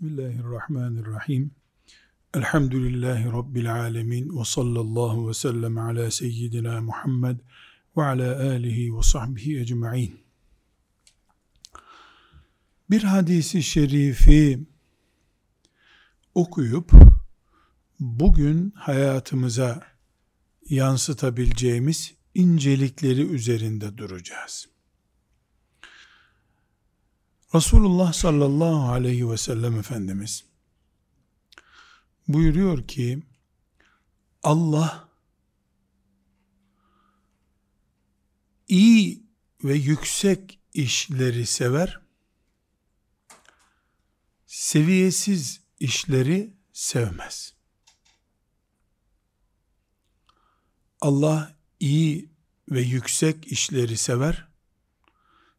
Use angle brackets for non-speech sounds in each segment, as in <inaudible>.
Bismillahirrahmanirrahim. Elhamdülillahi Rabbil alemin ve sallallahu ve sellem ala seyyidina Muhammed ve ala alihi ve sahbihi ecma'in. Bir hadisi şerifi okuyup bugün hayatımıza yansıtabileceğimiz incelikleri üzerinde duracağız. Resulullah sallallahu aleyhi ve sellem Efendimiz buyuruyor ki Allah iyi ve yüksek işleri sever, seviyesiz işleri sevmez. Allah iyi ve yüksek işleri sever,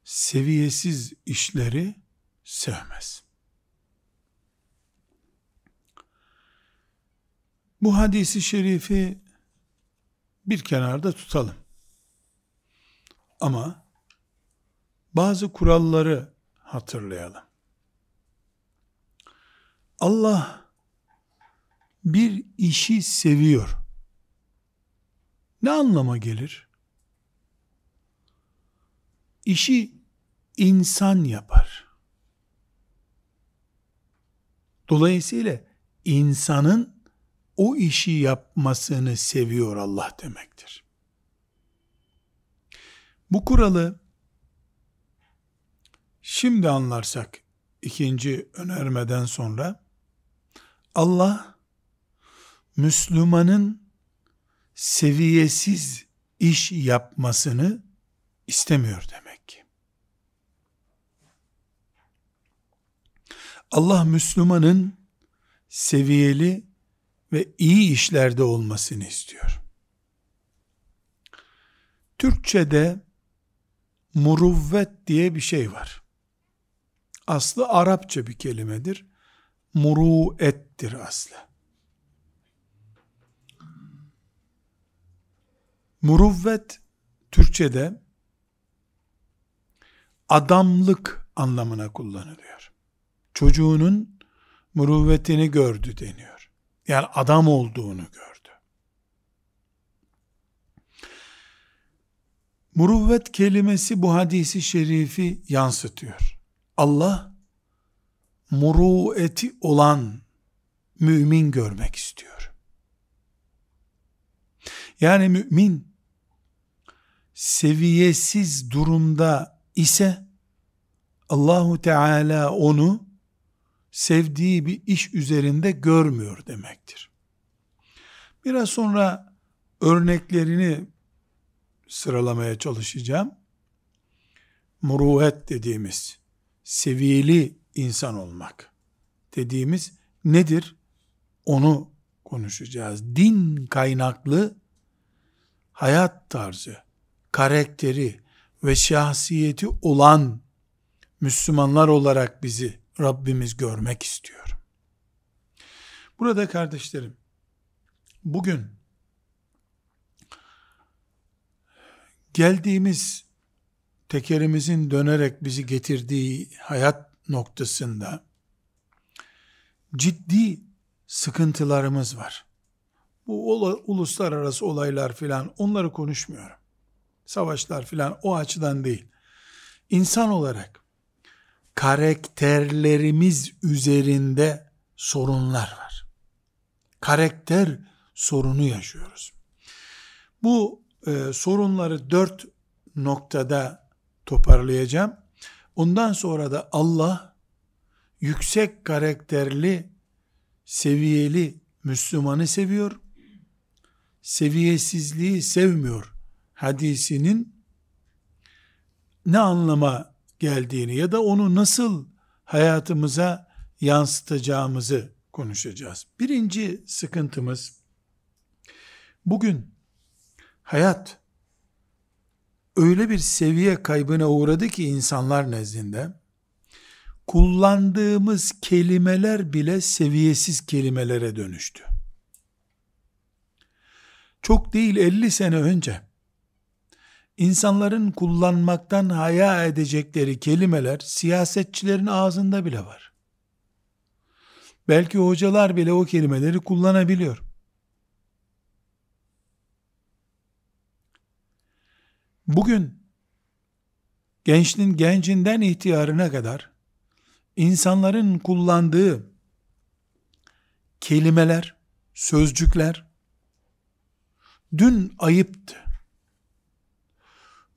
seviyesiz işleri sevmez. Bu hadisi şerifi bir kenarda tutalım. Ama bazı kuralları hatırlayalım. Allah bir işi seviyor. Ne anlama gelir? İşi insan yapar. Dolayısıyla insanın o işi yapmasını seviyor Allah demektir. Bu kuralı şimdi anlarsak ikinci önermeden sonra Allah Müslümanın seviyesiz iş yapmasını istemiyor demek ki. Allah Müslümanın seviyeli ve iyi işlerde olmasını istiyor. Türkçe'de muruvvet diye bir şey var. Aslı Arapça bir kelimedir. Muruettir aslı. Muruvvet Türkçe'de adamlık anlamına kullanılıyor. Çocuğunun muruvvetini gördü deniyor. Yani adam olduğunu gördü. Muruvvet kelimesi bu hadisi şerifi yansıtıyor. Allah murueti olan mümin görmek istiyor. Yani mümin seviyesiz durumda ise Allahu Teala onu sevdiği bir iş üzerinde görmüyor demektir. Biraz sonra örneklerini sıralamaya çalışacağım. Muruhet dediğimiz seviyeli insan olmak dediğimiz nedir? Onu konuşacağız. Din kaynaklı hayat tarzı, karakteri ve şahsiyeti olan Müslümanlar olarak bizi Rabbimiz görmek istiyor. Burada kardeşlerim, bugün geldiğimiz tekerimizin dönerek bizi getirdiği hayat noktasında ciddi sıkıntılarımız var. Bu uluslararası olaylar filan onları konuşmuyorum. Savaşlar filan o açıdan değil. İnsan olarak karakterlerimiz üzerinde sorunlar var. Karakter sorunu yaşıyoruz. Bu e, sorunları dört noktada toparlayacağım. Ondan sonra da Allah yüksek karakterli, seviyeli Müslümanı seviyor. Seviyesizliği sevmiyor hadisinin ne anlama geldiğini ya da onu nasıl hayatımıza yansıtacağımızı konuşacağız. Birinci sıkıntımız bugün hayat öyle bir seviye kaybına uğradı ki insanlar nezdinde kullandığımız kelimeler bile seviyesiz kelimelere dönüştü. Çok değil 50 sene önce insanların kullanmaktan haya edecekleri kelimeler siyasetçilerin ağzında bile var. Belki hocalar bile o kelimeleri kullanabiliyor. Bugün gençliğin gencinden ihtiyarına kadar insanların kullandığı kelimeler, sözcükler dün ayıptı.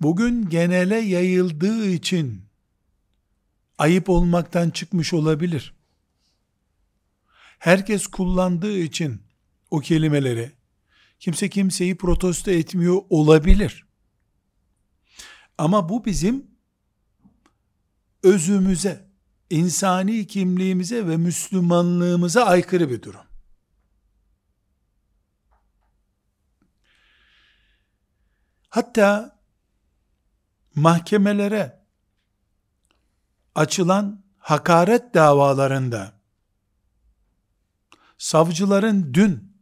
Bugün genele yayıldığı için ayıp olmaktan çıkmış olabilir. Herkes kullandığı için o kelimeleri kimse kimseyi protesto etmiyor olabilir. Ama bu bizim özümüze, insani kimliğimize ve Müslümanlığımıza aykırı bir durum. Hatta mahkemelere açılan hakaret davalarında savcıların dün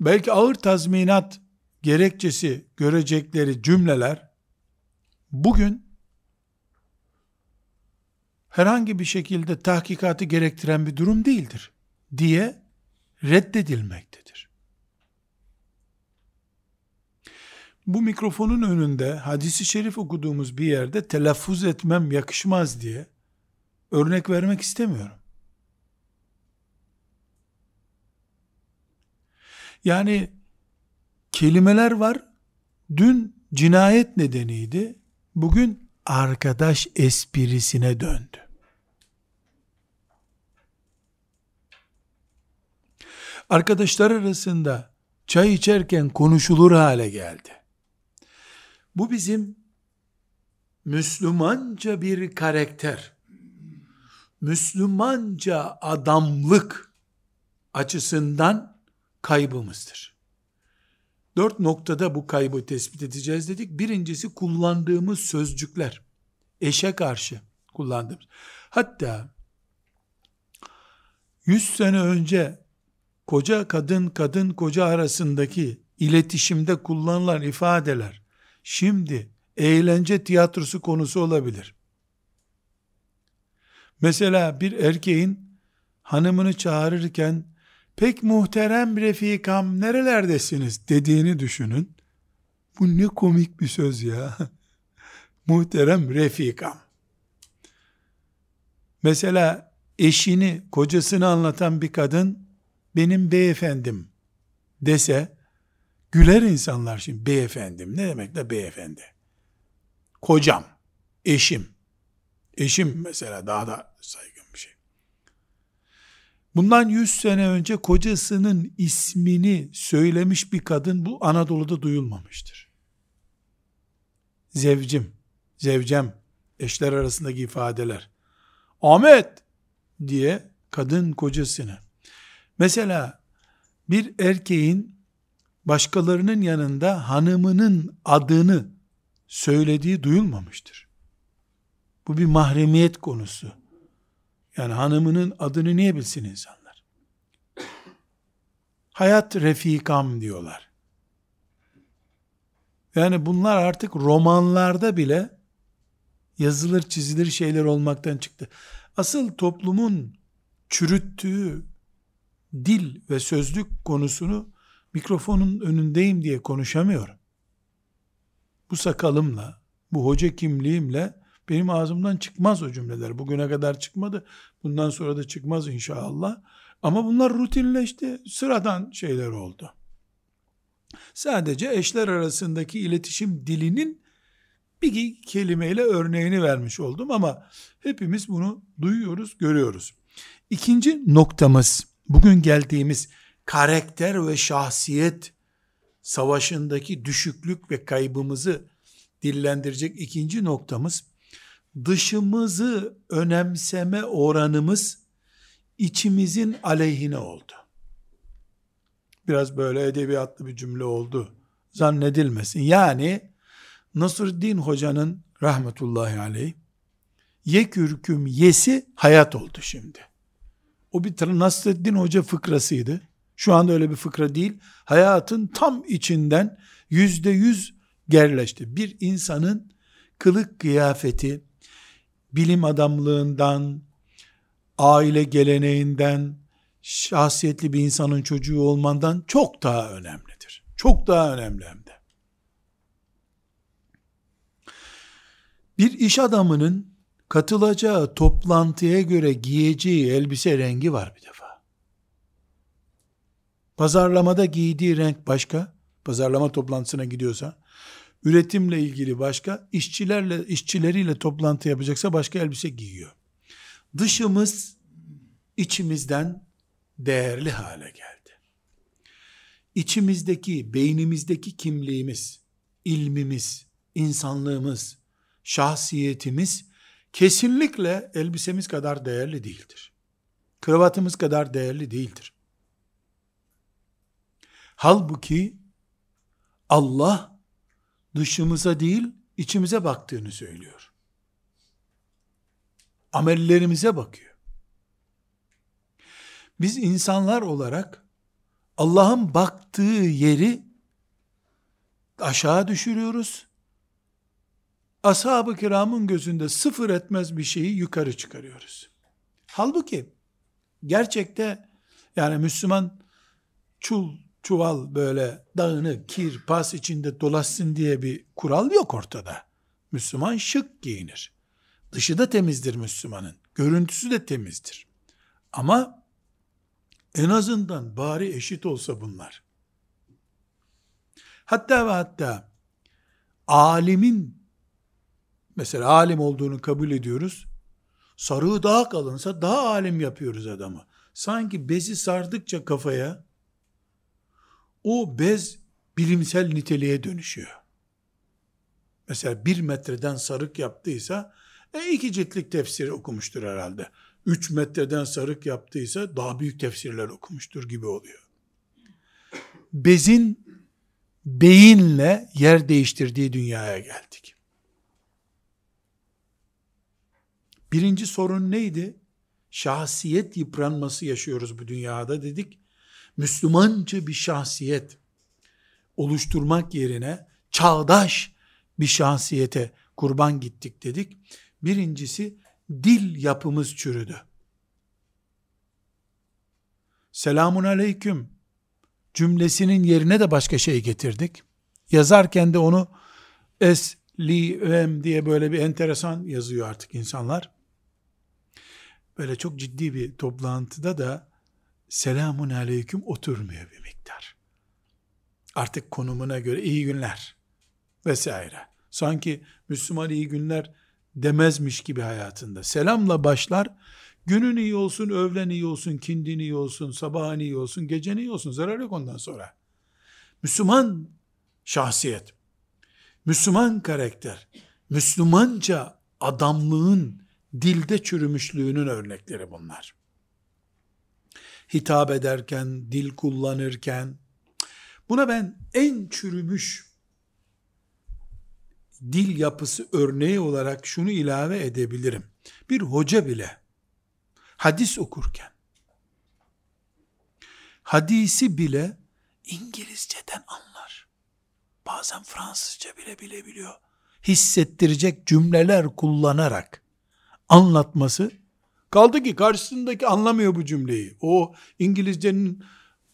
belki ağır tazminat gerekçesi görecekleri cümleler bugün herhangi bir şekilde tahkikatı gerektiren bir durum değildir diye reddedilmektedir. Bu mikrofonun önünde hadisi şerif okuduğumuz bir yerde telaffuz etmem yakışmaz diye örnek vermek istemiyorum. Yani kelimeler var. Dün cinayet nedeniydi. Bugün arkadaş esprisine döndü. Arkadaşlar arasında çay içerken konuşulur hale geldi. Bu bizim Müslümanca bir karakter, Müslümanca adamlık açısından kaybımızdır. Dört noktada bu kaybı tespit edeceğiz dedik. Birincisi kullandığımız sözcükler. Eşe karşı kullandığımız. Hatta 100 sene önce koca kadın kadın koca arasındaki iletişimde kullanılan ifadeler şimdi eğlence tiyatrosu konusu olabilir. Mesela bir erkeğin hanımını çağırırken pek muhterem refikam nerelerdesiniz dediğini düşünün. Bu ne komik bir söz ya. <laughs> muhterem refikam. Mesela eşini, kocasını anlatan bir kadın benim beyefendim dese güler insanlar şimdi beyefendim. Ne demek de beyefendi? Kocam, eşim. Eşim mesela daha da saygın bir şey. Bundan 100 sene önce kocasının ismini söylemiş bir kadın bu Anadolu'da duyulmamıştır. Zevcim, zevcem, eşler arasındaki ifadeler. Ahmet diye kadın kocasını. Mesela bir erkeğin başkalarının yanında hanımının adını söylediği duyulmamıştır. Bu bir mahremiyet konusu. Yani hanımının adını niye bilsin insanlar? Hayat refikam diyorlar. Yani bunlar artık romanlarda bile yazılır çizilir şeyler olmaktan çıktı. Asıl toplumun çürüttüğü dil ve sözlük konusunu mikrofonun önündeyim diye konuşamıyorum. Bu sakalımla, bu hoca kimliğimle benim ağzımdan çıkmaz o cümleler. Bugüne kadar çıkmadı. Bundan sonra da çıkmaz inşallah. Ama bunlar rutinleşti. Sıradan şeyler oldu. Sadece eşler arasındaki iletişim dilinin bir kelimeyle örneğini vermiş oldum ama hepimiz bunu duyuyoruz, görüyoruz. İkinci noktamız, bugün geldiğimiz karakter ve şahsiyet savaşındaki düşüklük ve kaybımızı dillendirecek ikinci noktamız, dışımızı önemseme oranımız içimizin aleyhine oldu. Biraz böyle edebiyatlı bir cümle oldu. Zannedilmesin. Yani Nasruddin Hoca'nın rahmetullahi aleyh ye kürküm yesi hayat oldu şimdi. O bir Nasreddin Hoca fıkrasıydı. Şu anda öyle bir fıkra değil. Hayatın tam içinden yüzde yüz gerleşti. Bir insanın kılık kıyafeti, bilim adamlığından, aile geleneğinden, şahsiyetli bir insanın çocuğu olmandan çok daha önemlidir. Çok daha önemli hem de. Bir iş adamının katılacağı toplantıya göre giyeceği elbise rengi var bir defa. Pazarlamada giydiği renk başka. Pazarlama toplantısına gidiyorsa üretimle ilgili başka, işçilerle işçileriyle toplantı yapacaksa başka elbise giyiyor. Dışımız içimizden değerli hale geldi. İçimizdeki, beynimizdeki kimliğimiz, ilmimiz, insanlığımız, şahsiyetimiz kesinlikle elbisemiz kadar değerli değildir. Kravatımız kadar değerli değildir. Halbuki Allah dışımıza değil içimize baktığını söylüyor. Amellerimize bakıyor. Biz insanlar olarak Allah'ın baktığı yeri aşağı düşürüyoruz. Ashab-ı kiramın gözünde sıfır etmez bir şeyi yukarı çıkarıyoruz. Halbuki gerçekte yani Müslüman çul çuval böyle dağını kir, pas içinde dolaşsın diye bir kural yok ortada. Müslüman şık giyinir. Dışı da temizdir Müslümanın. Görüntüsü de temizdir. Ama en azından bari eşit olsa bunlar. Hatta ve hatta alimin mesela alim olduğunu kabul ediyoruz. Sarığı daha kalınsa daha alim yapıyoruz adamı. Sanki bezi sardıkça kafaya o bez bilimsel niteliğe dönüşüyor. Mesela bir metreden sarık yaptıysa e, iki ciltlik tefsir okumuştur herhalde. Üç metreden sarık yaptıysa daha büyük tefsirler okumuştur gibi oluyor. Bezin beyinle yer değiştirdiği dünyaya geldik. Birinci sorun neydi? Şahsiyet yıpranması yaşıyoruz bu dünyada dedik. Müslümanca bir şahsiyet oluşturmak yerine çağdaş bir şahsiyete kurban gittik dedik. Birincisi dil yapımız çürüdü. Selamun aleyküm cümlesinin yerine de başka şey getirdik. Yazarken de onu es, li, em diye böyle bir enteresan yazıyor artık insanlar. Böyle çok ciddi bir toplantıda da selamun aleyküm oturmuyor bir miktar. Artık konumuna göre iyi günler vesaire. Sanki Müslüman iyi günler demezmiş gibi hayatında. Selamla başlar, günün iyi olsun, öğlen iyi olsun, kindin iyi olsun, sabahın iyi olsun, gecen iyi olsun, zarar yok ondan sonra. Müslüman şahsiyet, Müslüman karakter, Müslümanca adamlığın dilde çürümüşlüğünün örnekleri bunlar hitap ederken, dil kullanırken, buna ben en çürümüş dil yapısı örneği olarak şunu ilave edebilirim. Bir hoca bile hadis okurken, hadisi bile İngilizceden anlar. Bazen Fransızca bile bilebiliyor. Hissettirecek cümleler kullanarak anlatması Kaldı ki karşısındaki anlamıyor bu cümleyi. O İngilizcenin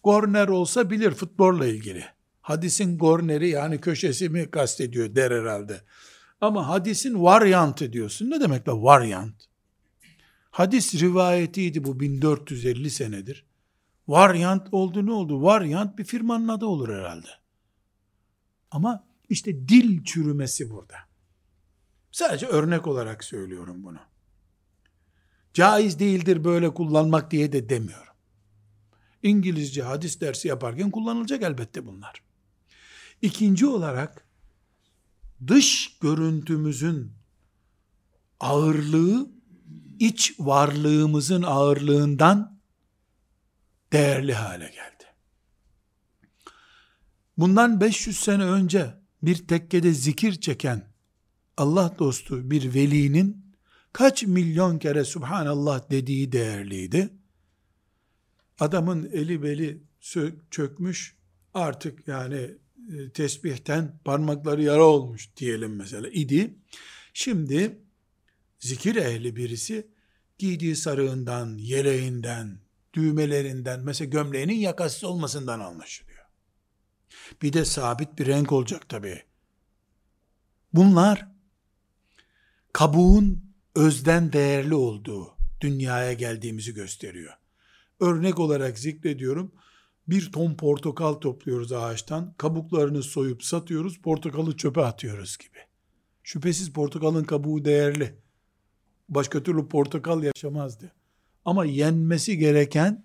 korner olsa bilir futbolla ilgili. Hadisin korneri yani köşesi mi kastediyor der herhalde. Ama hadisin varyantı diyorsun. Ne demek be varyant? Hadis rivayetiydi bu 1450 senedir. Varyant oldu ne oldu? Varyant bir firmanın adı olur herhalde. Ama işte dil çürümesi burada. Sadece örnek olarak söylüyorum bunu. Caiz değildir böyle kullanmak diye de demiyorum. İngilizce hadis dersi yaparken kullanılacak elbette bunlar. İkinci olarak dış görüntümüzün ağırlığı iç varlığımızın ağırlığından değerli hale geldi. Bundan 500 sene önce bir tekkede zikir çeken Allah dostu bir velinin kaç milyon kere Subhanallah dediği değerliydi. Adamın eli beli çökmüş artık yani e, tesbihten parmakları yara olmuş diyelim mesela idi. Şimdi zikir ehli birisi giydiği sarığından, yeleğinden, düğmelerinden, mesela gömleğinin yakası olmasından anlaşılıyor. Bir de sabit bir renk olacak tabii. Bunlar kabuğun özden değerli olduğu dünyaya geldiğimizi gösteriyor. Örnek olarak zikrediyorum. Bir ton portakal topluyoruz ağaçtan. Kabuklarını soyup satıyoruz. Portakalı çöpe atıyoruz gibi. Şüphesiz portakalın kabuğu değerli. Başka türlü portakal yaşamazdı. Ama yenmesi gereken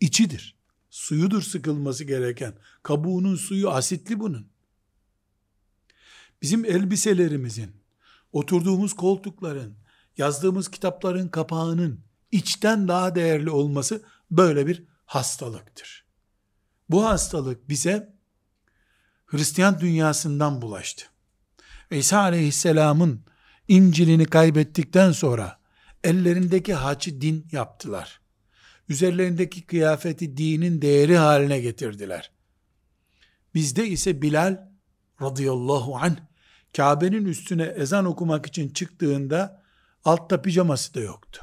içidir. Suyudur sıkılması gereken. Kabuğunun suyu asitli bunun. Bizim elbiselerimizin, oturduğumuz koltukların, yazdığımız kitapların kapağının içten daha değerli olması böyle bir hastalıktır. Bu hastalık bize Hristiyan dünyasından bulaştı. İsa aleyhisselamın İncil'ini kaybettikten sonra ellerindeki haçı din yaptılar. Üzerlerindeki kıyafeti dinin değeri haline getirdiler. Bizde ise Bilal radıyallahu anh Kabe'nin üstüne ezan okumak için çıktığında altta pijaması da yoktu.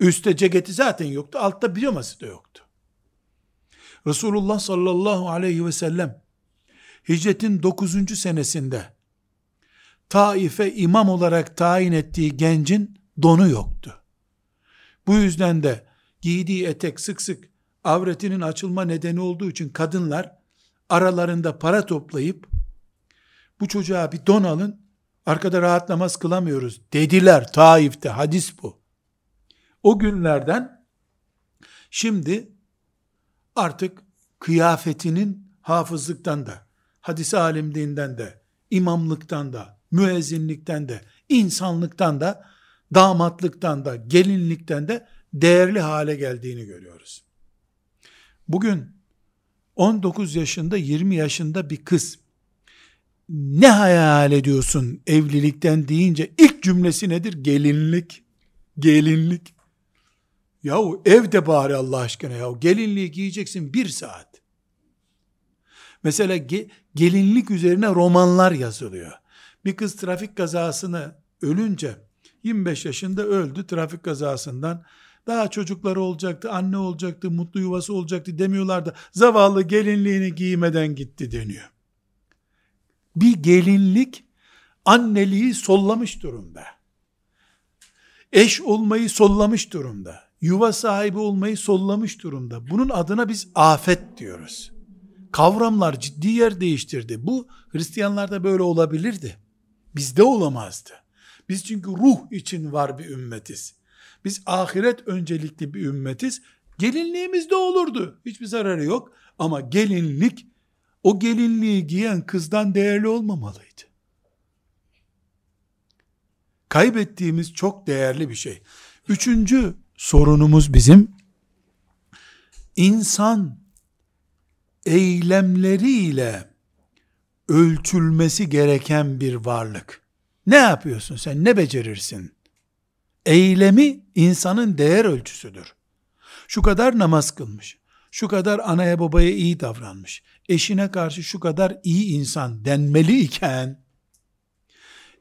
Üste ceketi zaten yoktu, altta pijaması da yoktu. Resulullah sallallahu aleyhi ve sellem hicretin 9. senesinde Taif'e imam olarak tayin ettiği gencin donu yoktu. Bu yüzden de giydiği etek sık sık avretinin açılma nedeni olduğu için kadınlar aralarında para toplayıp bu çocuğa bir don alın arkada rahat namaz kılamıyoruz dediler Taif'te hadis bu. O günlerden şimdi artık kıyafetinin hafızlıktan da hadis alimliğinden de imamlıktan da müezzinlikten de, insanlıktan da, damatlıktan da, gelinlikten de değerli hale geldiğini görüyoruz. Bugün 19 yaşında, 20 yaşında bir kız ne hayal ediyorsun evlilikten deyince ilk cümlesi nedir? Gelinlik. Gelinlik. Yahu evde bari Allah aşkına yahu. Gelinliği giyeceksin bir saat. Mesela ge, gelinlik üzerine romanlar yazılıyor. Bir kız trafik kazasını ölünce 25 yaşında öldü trafik kazasından. Daha çocukları olacaktı, anne olacaktı, mutlu yuvası olacaktı demiyorlardı. Zavallı gelinliğini giymeden gitti deniyor. Bir gelinlik anneliği sollamış durumda. Eş olmayı sollamış durumda. Yuva sahibi olmayı sollamış durumda. Bunun adına biz afet diyoruz. Kavramlar ciddi yer değiştirdi. Bu Hristiyanlarda böyle olabilirdi. Bizde olamazdı. Biz çünkü ruh için var bir ümmetiz. Biz ahiret öncelikli bir ümmetiz. Gelinliğimiz de olurdu. Hiçbir zararı yok. Ama gelinlik o gelinliği giyen kızdan değerli olmamalıydı. Kaybettiğimiz çok değerli bir şey. Üçüncü sorunumuz bizim insan eylemleriyle ölçülmesi gereken bir varlık. Ne yapıyorsun sen? Ne becerirsin? Eylemi insanın değer ölçüsüdür. Şu kadar namaz kılmış, şu kadar anaya babaya iyi davranmış, eşine karşı şu kadar iyi insan denmeli iken,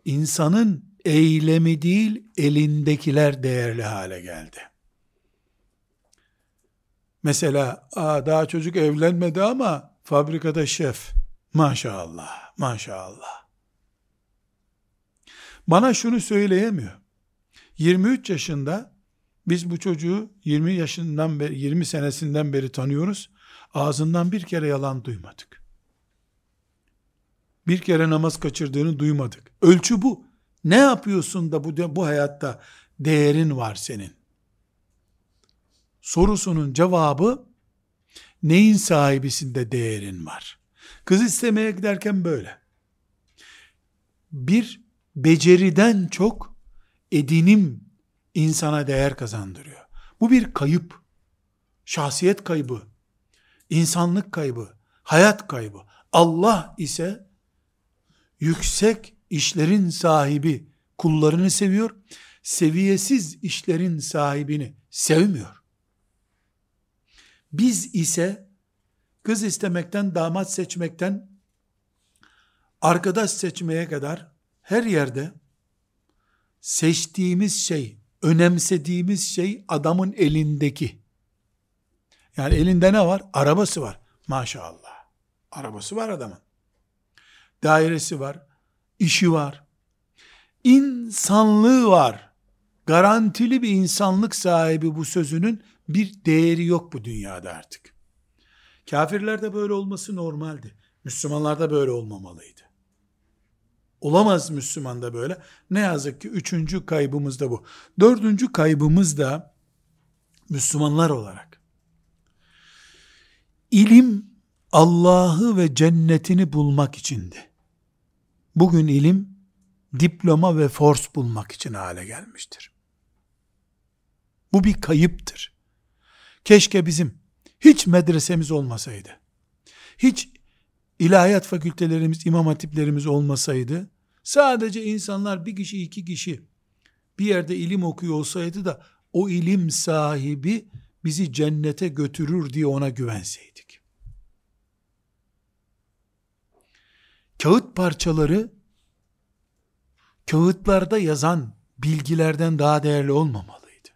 insanın eylemi değil elindekiler değerli hale geldi. Mesela Aa, daha çocuk evlenmedi ama fabrikada şef. Maşallah, maşallah. Bana şunu söyleyemiyor. 23 yaşında biz bu çocuğu 20 yaşından beri 20 senesinden beri tanıyoruz. Ağzından bir kere yalan duymadık. Bir kere namaz kaçırdığını duymadık. Ölçü bu. Ne yapıyorsun da bu bu hayatta değerin var senin? Sorusunun cevabı neyin sahibisinde değerin var? Kız istemeye giderken böyle. Bir beceriden çok edinim insana değer kazandırıyor. Bu bir kayıp. Şahsiyet kaybı, insanlık kaybı, hayat kaybı. Allah ise yüksek işlerin sahibi kullarını seviyor, seviyesiz işlerin sahibini sevmiyor. Biz ise kız istemekten, damat seçmekten, arkadaş seçmeye kadar her yerde seçtiğimiz şey önemsediğimiz şey adamın elindeki. Yani elinde ne var? Arabası var. Maşallah. Arabası var adamın. Dairesi var. işi var. İnsanlığı var. Garantili bir insanlık sahibi bu sözünün bir değeri yok bu dünyada artık. Kafirlerde böyle olması normaldi. Müslümanlarda böyle olmamalıydı. Olamaz Müslüman da böyle. Ne yazık ki üçüncü kaybımız da bu. Dördüncü kaybımız da Müslümanlar olarak. İlim Allah'ı ve cennetini bulmak içindi. Bugün ilim diploma ve force bulmak için hale gelmiştir. Bu bir kayıptır. Keşke bizim hiç medresemiz olmasaydı. Hiç ilahiyat fakültelerimiz, imam hatiplerimiz olmasaydı, sadece insanlar bir kişi iki kişi bir yerde ilim okuyor olsaydı da o ilim sahibi bizi cennete götürür diye ona güvenseydik. Kağıt parçaları kağıtlarda yazan bilgilerden daha değerli olmamalıydı.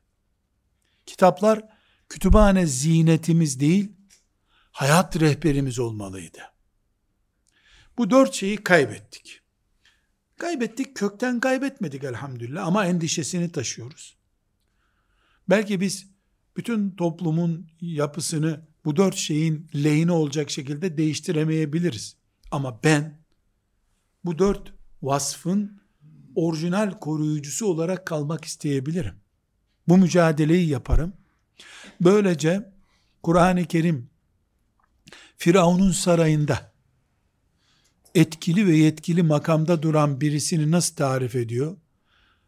Kitaplar kütüphane zinetimiz değil, hayat rehberimiz olmalıydı. Bu dört şeyi kaybettik. Kaybettik, kökten kaybetmedik elhamdülillah ama endişesini taşıyoruz. Belki biz bütün toplumun yapısını bu dört şeyin lehine olacak şekilde değiştiremeyebiliriz. Ama ben bu dört vasfın orijinal koruyucusu olarak kalmak isteyebilirim. Bu mücadeleyi yaparım. Böylece Kur'an-ı Kerim Firavun'un sarayında etkili ve yetkili makamda duran birisini nasıl tarif ediyor?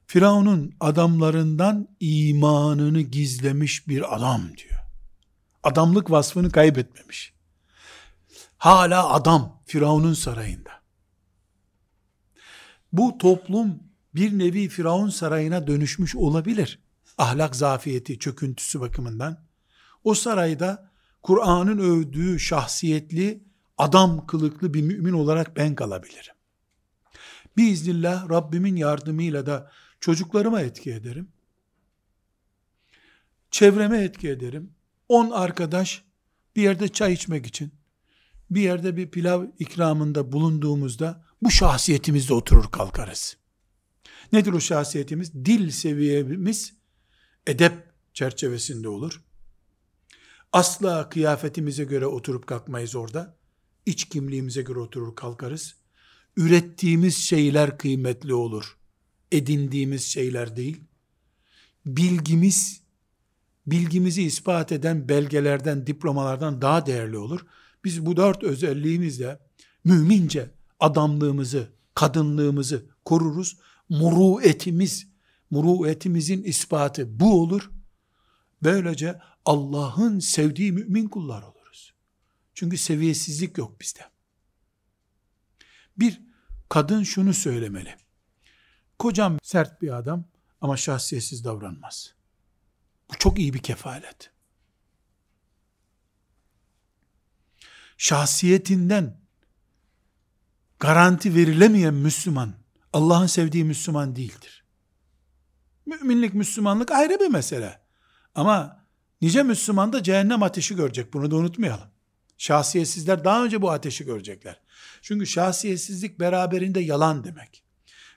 Firavun'un adamlarından imanını gizlemiş bir adam diyor. Adamlık vasfını kaybetmemiş. Hala adam Firavun'un sarayında. Bu toplum bir nevi Firavun sarayına dönüşmüş olabilir. Ahlak zafiyeti, çöküntüsü bakımından. O sarayda Kur'an'ın övdüğü şahsiyetli, adam kılıklı bir mümin olarak ben kalabilirim. Biiznillah Rabbimin yardımıyla da çocuklarıma etki ederim. Çevreme etki ederim. On arkadaş bir yerde çay içmek için, bir yerde bir pilav ikramında bulunduğumuzda bu şahsiyetimizde oturur kalkarız. Nedir o şahsiyetimiz? Dil seviyemiz edep çerçevesinde olur. Asla kıyafetimize göre oturup kalkmayız orada. İç kimliğimize göre oturur kalkarız. Ürettiğimiz şeyler kıymetli olur. Edindiğimiz şeyler değil. Bilgimiz, bilgimizi ispat eden belgelerden, diplomalardan daha değerli olur. Biz bu dört özelliğimizle mümince adamlığımızı, kadınlığımızı koruruz. Muruetimiz, muruetimizin ispatı bu olur. Böylece Allah'ın sevdiği mümin kullar oluruz. Çünkü seviyesizlik yok bizde. Bir kadın şunu söylemeli. Kocam sert bir adam ama şahsiyetsiz davranmaz. Bu çok iyi bir kefalet. Şahsiyetinden garanti verilemeyen Müslüman, Allah'ın sevdiği Müslüman değildir. Müminlik, Müslümanlık ayrı bir mesele. Ama nice Müslüman da cehennem ateşi görecek. Bunu da unutmayalım. Şahsiyetsizler daha önce bu ateşi görecekler. Çünkü şahsiyetsizlik beraberinde yalan demek.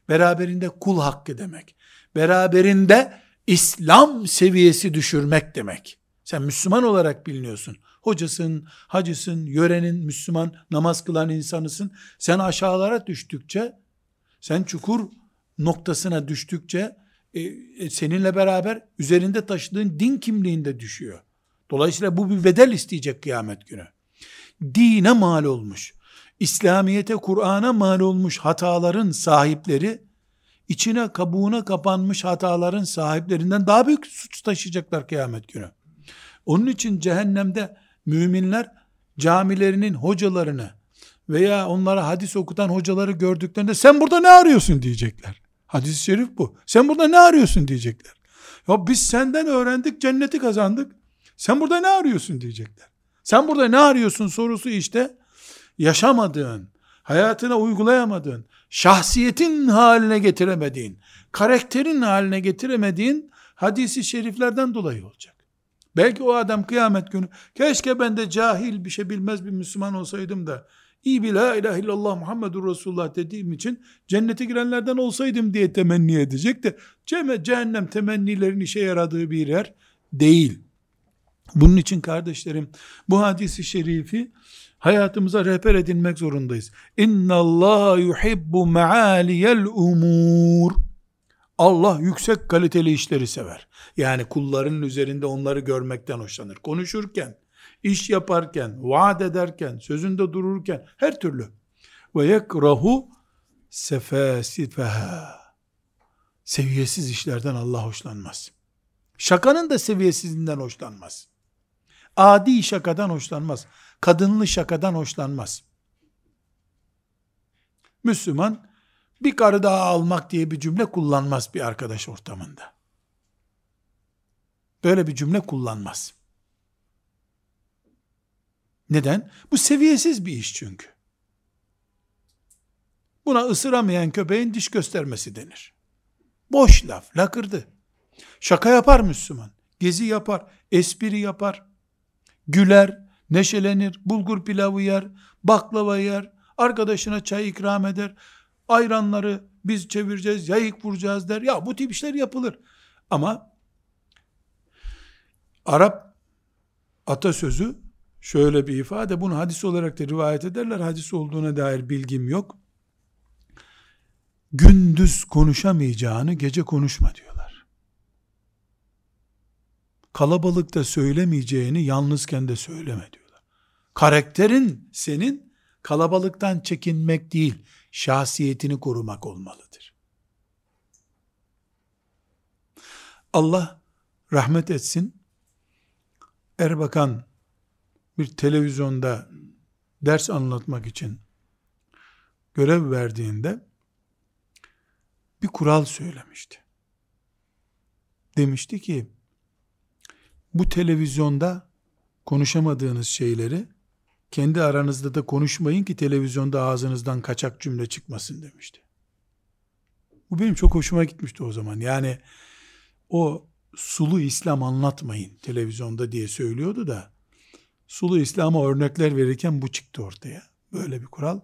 Beraberinde kul hakkı demek. Beraberinde İslam seviyesi düşürmek demek. Sen Müslüman olarak biliniyorsun hocasın, hacısın, yörenin, Müslüman, namaz kılan insanısın. Sen aşağılara düştükçe, sen çukur noktasına düştükçe, e, e, seninle beraber üzerinde taşıdığın din kimliğinde düşüyor. Dolayısıyla bu bir bedel isteyecek kıyamet günü. Dine mal olmuş, İslamiyete, Kur'an'a mal olmuş hataların sahipleri, içine kabuğuna kapanmış hataların sahiplerinden daha büyük suç taşıyacaklar kıyamet günü. Onun için cehennemde müminler camilerinin hocalarını veya onlara hadis okutan hocaları gördüklerinde sen burada ne arıyorsun diyecekler. Hadis-i şerif bu. Sen burada ne arıyorsun diyecekler. Ya biz senden öğrendik cenneti kazandık. Sen burada ne arıyorsun diyecekler. Sen burada ne arıyorsun sorusu işte yaşamadığın, hayatına uygulayamadığın, şahsiyetin haline getiremediğin, karakterin haline getiremediğin hadisi şeriflerden dolayı olacak. Belki o adam kıyamet günü keşke ben de cahil bir şey bilmez bir Müslüman olsaydım da iyi bir la ilahe illallah Muhammedur Resulullah dediğim için cennete girenlerden olsaydım diye temenni edecek de cehennem temennilerin işe yaradığı bir yer değil. Bunun için kardeşlerim bu hadisi şerifi hayatımıza rehber edinmek zorundayız. İnna Allah yuhibbu maaliyel umur. Allah yüksek kaliteli işleri sever. Yani kulların üzerinde onları görmekten hoşlanır. Konuşurken, iş yaparken, vaat ederken, sözünde dururken her türlü. Ve yekrahu sefasifeha. Seviyesiz işlerden Allah hoşlanmaz. Şakanın da seviyesizliğinden hoşlanmaz. Adi şakadan hoşlanmaz. Kadınlı şakadan hoşlanmaz. Müslüman bir karı daha almak diye bir cümle kullanmaz bir arkadaş ortamında. Böyle bir cümle kullanmaz. Neden? Bu seviyesiz bir iş çünkü. Buna ısıramayan köpeğin diş göstermesi denir. Boş laf, lakırdı. Şaka yapar Müslüman. Gezi yapar, espri yapar. Güler, neşelenir, bulgur pilavı yer, baklava yer, arkadaşına çay ikram eder, ayranları biz çevireceğiz, yayık vuracağız der. Ya bu tip işler yapılır. Ama Arap atasözü şöyle bir ifade, bunu hadis olarak da rivayet ederler. Hadis olduğuna dair bilgim yok. Gündüz konuşamayacağını gece konuşma diyorlar. Kalabalıkta söylemeyeceğini yalnızken de söyleme diyorlar. Karakterin senin kalabalıktan çekinmek değil, şahsiyetini korumak olmalıdır. Allah rahmet etsin. Erbakan bir televizyonda ders anlatmak için görev verdiğinde bir kural söylemişti. Demişti ki bu televizyonda konuşamadığınız şeyleri kendi aranızda da konuşmayın ki televizyonda ağzınızdan kaçak cümle çıkmasın demişti. Bu benim çok hoşuma gitmişti o zaman. Yani o sulu İslam anlatmayın televizyonda diye söylüyordu da sulu İslam'a örnekler verirken bu çıktı ortaya. Böyle bir kural.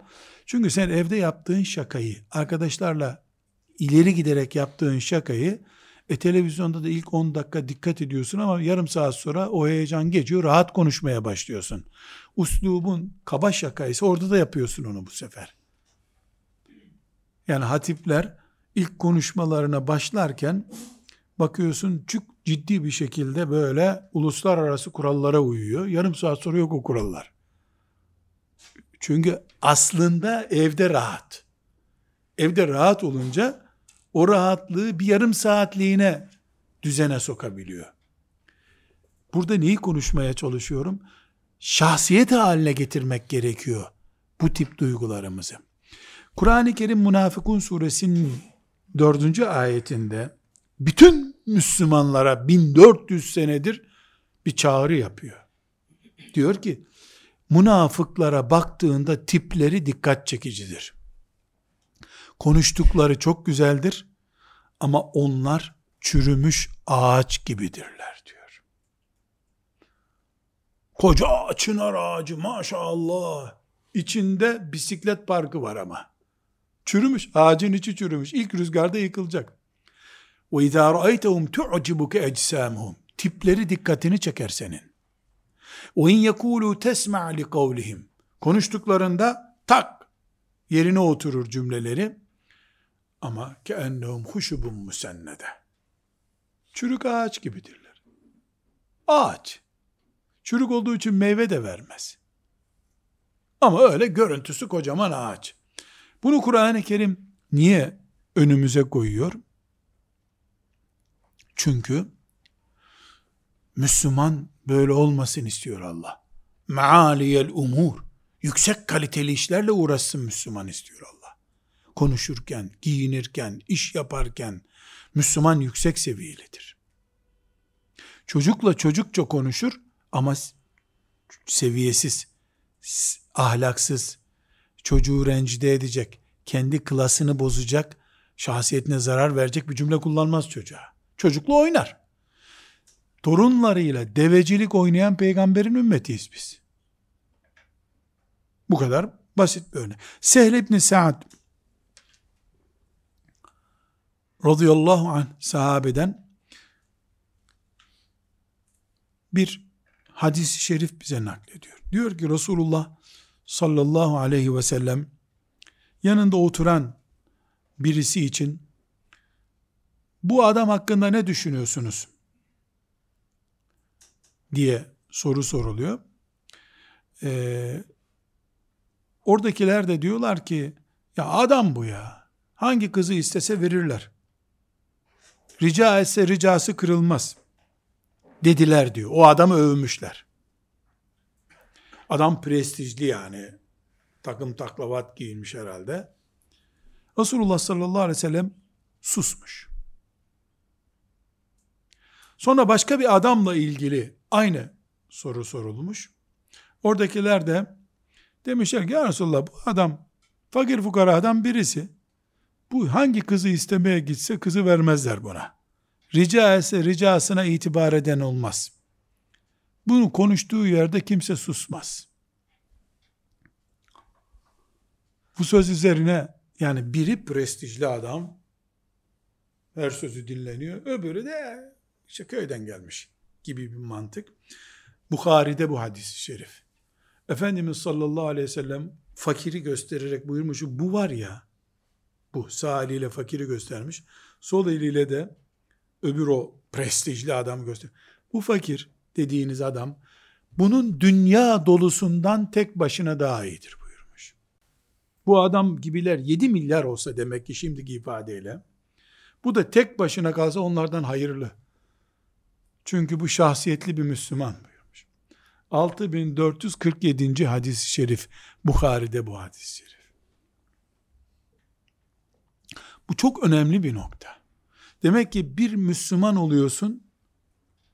Çünkü sen evde yaptığın şakayı arkadaşlarla ileri giderek yaptığın şakayı e televizyonda da ilk 10 dakika dikkat ediyorsun ama yarım saat sonra o heyecan geçiyor, rahat konuşmaya başlıyorsun. Uslubun kaba şakaysa orada da yapıyorsun onu bu sefer. Yani hatipler ilk konuşmalarına başlarken bakıyorsun çok ciddi bir şekilde böyle uluslararası kurallara uyuyor. Yarım saat sonra yok o kurallar. Çünkü aslında evde rahat. Evde rahat olunca o rahatlığı bir yarım saatliğine düzene sokabiliyor. Burada neyi konuşmaya çalışıyorum? Şahsiyet haline getirmek gerekiyor bu tip duygularımızı. Kur'an-ı Kerim Münafıkun suresinin dördüncü ayetinde bütün Müslümanlara 1400 senedir bir çağrı yapıyor. Diyor ki, münafıklara baktığında tipleri dikkat çekicidir. Konuştukları çok güzeldir ama onlar çürümüş ağaç gibidirler diyor. Koca çınar ağacı maşallah. İçinde bisiklet parkı var ama. Çürümüş. Ağacın içi çürümüş. İlk rüzgarda yıkılacak. وَاِذَا رَأَيْتَهُمْ تُعْجِبُكَ اَجْسَامُهُمْ Tipleri dikkatini çeker senin. وَاِنْ يَكُولُوا تَسْمَعْ لِقَوْلِهِمْ Konuştuklarında tak yerine oturur cümleleri. Ama ki ennehum huşubun musennede. Çürük ağaç gibidirler. Ağaç. Çürük olduğu için meyve de vermez. Ama öyle görüntüsü kocaman ağaç. Bunu Kur'an-ı Kerim niye önümüze koyuyor? Çünkü Müslüman böyle olmasın istiyor Allah. Maaliyel umur. Yüksek kaliteli işlerle uğraşsın Müslüman istiyor Allah konuşurken, giyinirken, iş yaparken Müslüman yüksek seviyelidir. Çocukla çocukça konuşur ama seviyesiz, ahlaksız, çocuğu rencide edecek, kendi klasını bozacak, şahsiyetine zarar verecek bir cümle kullanmaz çocuğa. Çocukla oynar. torunlarıyla devecilik oynayan peygamberin ümmetiyiz biz. Bu kadar basit bir örnek. Sehl ibn Sa'd radıyallahu anh sahabeden bir hadis-i şerif bize naklediyor. Diyor ki Resulullah sallallahu aleyhi ve sellem yanında oturan birisi için bu adam hakkında ne düşünüyorsunuz? diye soru soruluyor. Ee, oradakiler de diyorlar ki ya adam bu ya. Hangi kızı istese verirler. Rica etse ricası kırılmaz. Dediler diyor. O adamı övmüşler. Adam prestijli yani. Takım taklavat giyinmiş herhalde. Resulullah sallallahu aleyhi ve sellem susmuş. Sonra başka bir adamla ilgili aynı soru sorulmuş. Oradakiler de demişler ki ya Resulullah bu adam fakir fukaradan birisi. Bu hangi kızı istemeye gitse kızı vermezler buna. Rica etse ricasına itibar eden olmaz. Bunu konuştuğu yerde kimse susmaz. Bu söz üzerine yani biri prestijli adam her sözü dinleniyor. Öbürü de işte köyden gelmiş gibi bir mantık. Bukhari'de bu hadis-i şerif. Efendimiz sallallahu aleyhi ve sellem fakiri göstererek buyurmuş. Bu var ya, bu sağ eliyle fakiri göstermiş. Sol eliyle de öbür o prestijli adam göster. Bu fakir dediğiniz adam bunun dünya dolusundan tek başına daha iyidir buyurmuş. Bu adam gibiler 7 milyar olsa demek ki şimdiki ifadeyle bu da tek başına kalsa onlardan hayırlı. Çünkü bu şahsiyetli bir Müslüman buyurmuş. 6447. hadis-i şerif Bukhari'de bu hadis-i şerif. Bu çok önemli bir nokta. Demek ki bir Müslüman oluyorsun,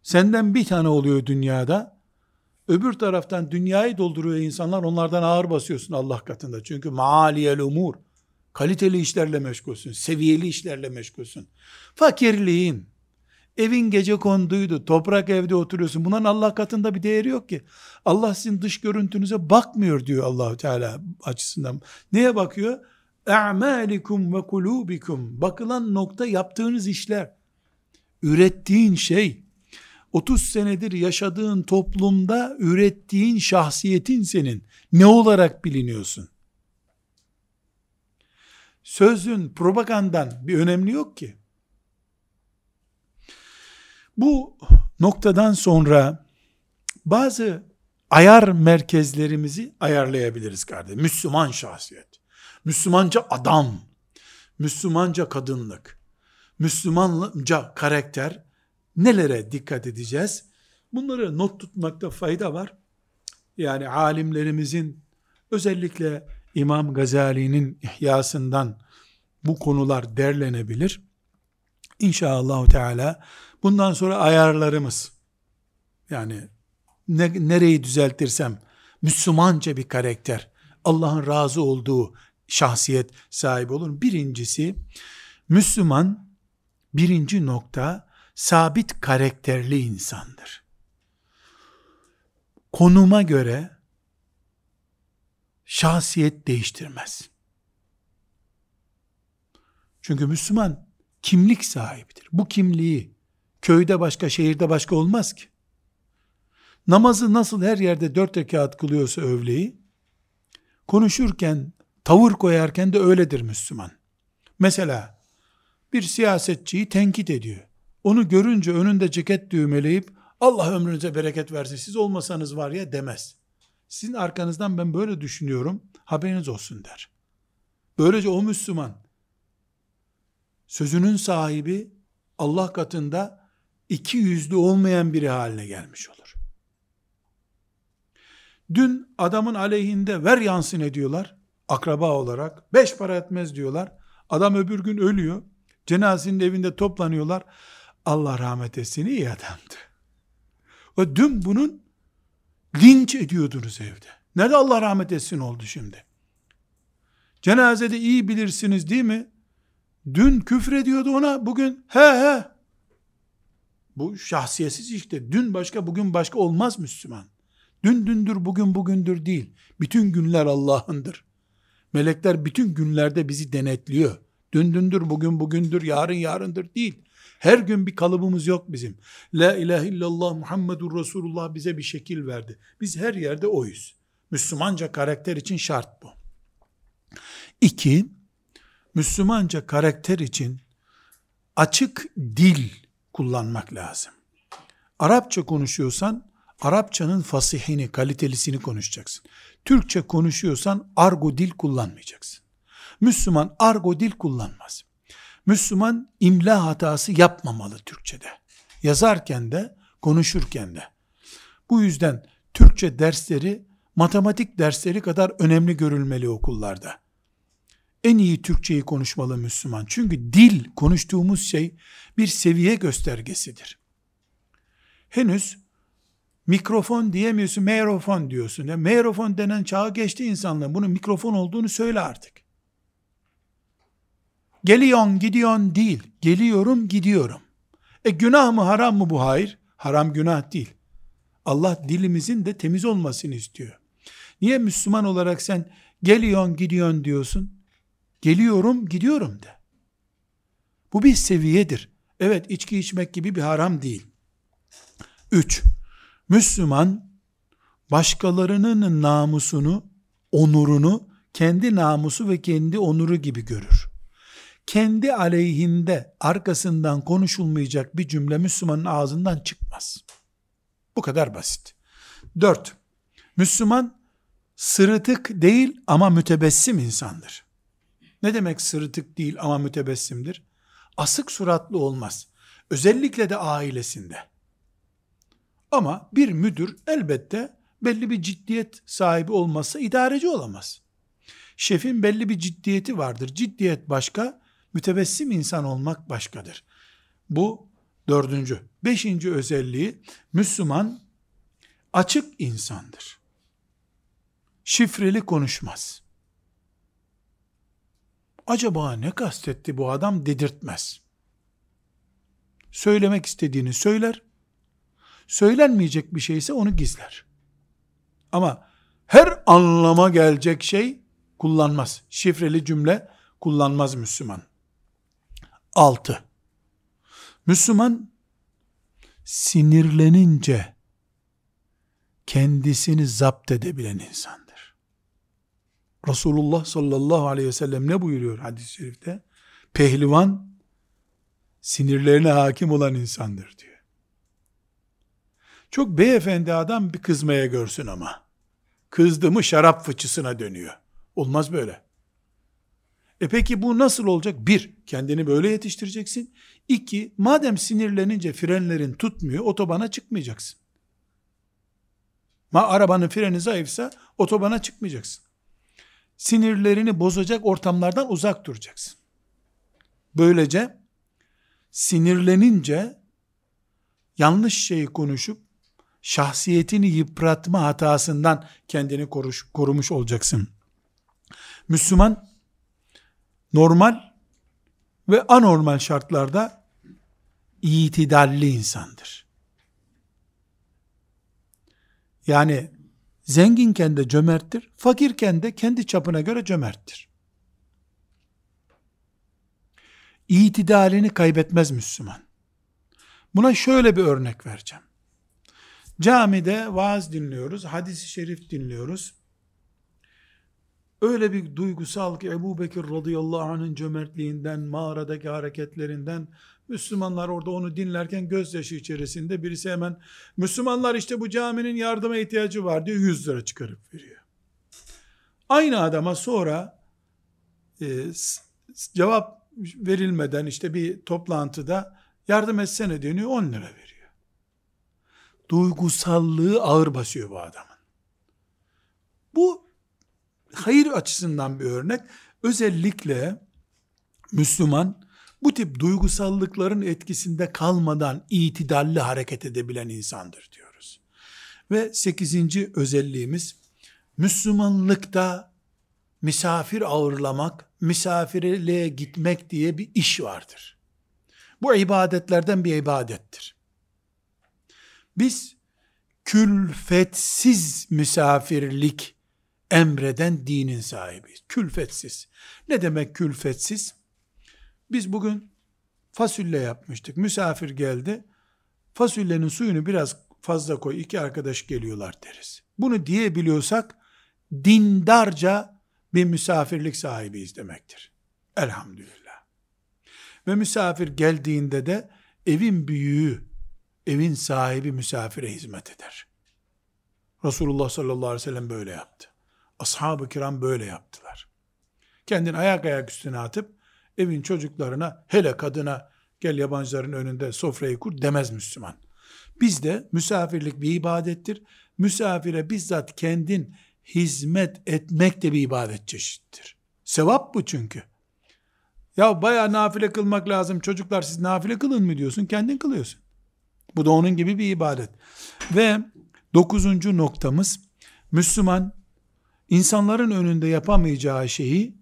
senden bir tane oluyor dünyada, öbür taraftan dünyayı dolduruyor insanlar, onlardan ağır basıyorsun Allah katında. Çünkü maaliyel umur, kaliteli işlerle meşgulsün, seviyeli işlerle meşgulsün. Fakirliğin, evin gece konduydu, toprak evde oturuyorsun. Bunların Allah katında bir değeri yok ki. Allah sizin dış görüntünüze bakmıyor diyor Allahu Teala açısından. Neye bakıyor? Ve kulubikum. Bakılan nokta yaptığınız işler. Ürettiğin şey. 30 senedir yaşadığın toplumda ürettiğin şahsiyetin senin. Ne olarak biliniyorsun? Sözün propagandan bir önemli yok ki. Bu noktadan sonra bazı ayar merkezlerimizi ayarlayabiliriz kardeşim. Müslüman şahsiyet. Müslümanca adam, Müslümanca kadınlık, Müslümanca karakter nelere dikkat edeceğiz? Bunları not tutmakta fayda var. Yani alimlerimizin özellikle İmam Gazali'nin ihyasından bu konular derlenebilir. İnşallah Teala bundan sonra ayarlarımız yani ne, nereyi düzeltirsem Müslümanca bir karakter, Allah'ın razı olduğu şahsiyet sahibi olur. Birincisi Müslüman birinci nokta sabit karakterli insandır. Konuma göre şahsiyet değiştirmez. Çünkü Müslüman kimlik sahibidir. Bu kimliği köyde başka, şehirde başka olmaz ki. Namazı nasıl her yerde dört rekat kılıyorsa övleyi, konuşurken Tavır koyarken de öyledir Müslüman. Mesela bir siyasetçiyi tenkit ediyor. Onu görünce önünde ceket düğmeleyip Allah ömrünüze bereket versin siz olmasanız var ya demez. Sizin arkanızdan ben böyle düşünüyorum haberiniz olsun der. Böylece o Müslüman sözünün sahibi Allah katında iki yüzlü olmayan biri haline gelmiş olur. Dün adamın aleyhinde ver yansın ediyorlar akraba olarak beş para etmez diyorlar. Adam öbür gün ölüyor. Cenazenin evinde toplanıyorlar. Allah rahmet etsin iyi adamdı. Ve dün bunun linç ediyordunuz evde. Nerede Allah rahmet etsin oldu şimdi? Cenazede iyi bilirsiniz değil mi? Dün küfür ediyordu ona, bugün he he. Bu şahsiyetsiz işte. Dün başka bugün başka olmaz Müslüman. Dün dündür bugün bugündür değil. Bütün günler Allah'ındır. Melekler bütün günlerde bizi denetliyor. Dün dündür bugün bugündür yarın yarındır değil. Her gün bir kalıbımız yok bizim. La ilahe illallah Muhammedur Resulullah bize bir şekil verdi. Biz her yerde oyuz. Müslümanca karakter için şart bu. İki, Müslümanca karakter için açık dil kullanmak lazım. Arapça konuşuyorsan Arapçanın fasihini, kalitelisini konuşacaksın. Türkçe konuşuyorsan argo dil kullanmayacaksın. Müslüman argo dil kullanmaz. Müslüman imla hatası yapmamalı Türkçede. Yazarken de, konuşurken de. Bu yüzden Türkçe dersleri matematik dersleri kadar önemli görülmeli okullarda. En iyi Türkçeyi konuşmalı Müslüman. Çünkü dil, konuştuğumuz şey bir seviye göstergesidir. Henüz mikrofon diyemiyorsun, mikrofon diyorsun. Ya, mikrofon denen çağa geçti insanlar. Bunun mikrofon olduğunu söyle artık. Geliyorsun, gidiyorsun değil. Geliyorum, gidiyorum. E günah mı, haram mı bu? Hayır. Haram günah değil. Allah dilimizin de temiz olmasını istiyor. Niye Müslüman olarak sen geliyorsun, gidiyorsun diyorsun? Geliyorum, gidiyorum de. Bu bir seviyedir. Evet, içki içmek gibi bir haram değil. Üç, Müslüman başkalarının namusunu, onurunu kendi namusu ve kendi onuru gibi görür. Kendi aleyhinde arkasından konuşulmayacak bir cümle Müslümanın ağzından çıkmaz. Bu kadar basit. Dört, Müslüman sırıtık değil ama mütebessim insandır. Ne demek sırıtık değil ama mütebessimdir? Asık suratlı olmaz. Özellikle de ailesinde. Ama bir müdür elbette belli bir ciddiyet sahibi olmazsa idareci olamaz. Şefin belli bir ciddiyeti vardır. Ciddiyet başka, mütebessim insan olmak başkadır. Bu dördüncü. Beşinci özelliği Müslüman açık insandır. Şifreli konuşmaz. Acaba ne kastetti bu adam dedirtmez. Söylemek istediğini söyler, söylenmeyecek bir şeyse onu gizler. Ama her anlama gelecek şey kullanmaz. Şifreli cümle kullanmaz Müslüman. 6. Müslüman sinirlenince kendisini zapt edebilen insandır. Resulullah sallallahu aleyhi ve sellem ne buyuruyor hadis-i şerifte? Pehlivan sinirlerine hakim olan insandır diyor. Çok beyefendi adam bir kızmaya görsün ama. Kızdı mı şarap fıçısına dönüyor. Olmaz böyle. E peki bu nasıl olacak? Bir, kendini böyle yetiştireceksin. İki, madem sinirlenince frenlerin tutmuyor, otobana çıkmayacaksın. Ma arabanın freni zayıfsa otobana çıkmayacaksın. Sinirlerini bozacak ortamlardan uzak duracaksın. Böylece sinirlenince yanlış şeyi konuşup şahsiyetini yıpratma hatasından kendini koruş, korumuş olacaksın. Müslüman normal ve anormal şartlarda itidalli insandır. Yani zenginken de cömerttir, fakirken de kendi çapına göre cömerttir. İtidalini kaybetmez Müslüman. Buna şöyle bir örnek vereceğim. Camide vaaz dinliyoruz, hadis-i şerif dinliyoruz. Öyle bir duygusal ki Ebu Bekir radıyallahu anh'ın cömertliğinden, mağaradaki hareketlerinden, Müslümanlar orada onu dinlerken gözyaşı içerisinde birisi hemen, Müslümanlar işte bu caminin yardıma ihtiyacı var diyor, 100 lira çıkarıp veriyor. Aynı adama sonra e, cevap verilmeden işte bir toplantıda yardım etsene deniyor 10 lira veriyor duygusallığı ağır basıyor bu adamın. Bu hayır açısından bir örnek. Özellikle Müslüman bu tip duygusallıkların etkisinde kalmadan itidalli hareket edebilen insandır diyoruz. Ve sekizinci özelliğimiz Müslümanlıkta misafir ağırlamak, misafirliğe gitmek diye bir iş vardır. Bu ibadetlerden bir ibadettir. Biz külfetsiz misafirlik emreden dinin sahibiyiz. Külfetsiz. Ne demek külfetsiz? Biz bugün fasulye yapmıştık. Misafir geldi. Fasulyenin suyunu biraz fazla koy. iki arkadaş geliyorlar deriz. Bunu diyebiliyorsak dindarca bir misafirlik sahibiyiz demektir. Elhamdülillah. Ve misafir geldiğinde de evin büyüğü, evin sahibi misafire hizmet eder. Resulullah sallallahu aleyhi ve sellem böyle yaptı. Ashab-ı kiram böyle yaptılar. Kendini ayak ayak üstüne atıp evin çocuklarına hele kadına gel yabancıların önünde sofrayı kur demez Müslüman. Bizde misafirlik bir ibadettir. Misafire bizzat kendin hizmet etmek de bir ibadet çeşittir. Sevap bu çünkü. Ya bayağı nafile kılmak lazım. Çocuklar siz nafile kılın mı diyorsun? Kendin kılıyorsun. Bu da onun gibi bir ibadet. Ve dokuzuncu noktamız Müslüman insanların önünde yapamayacağı şeyi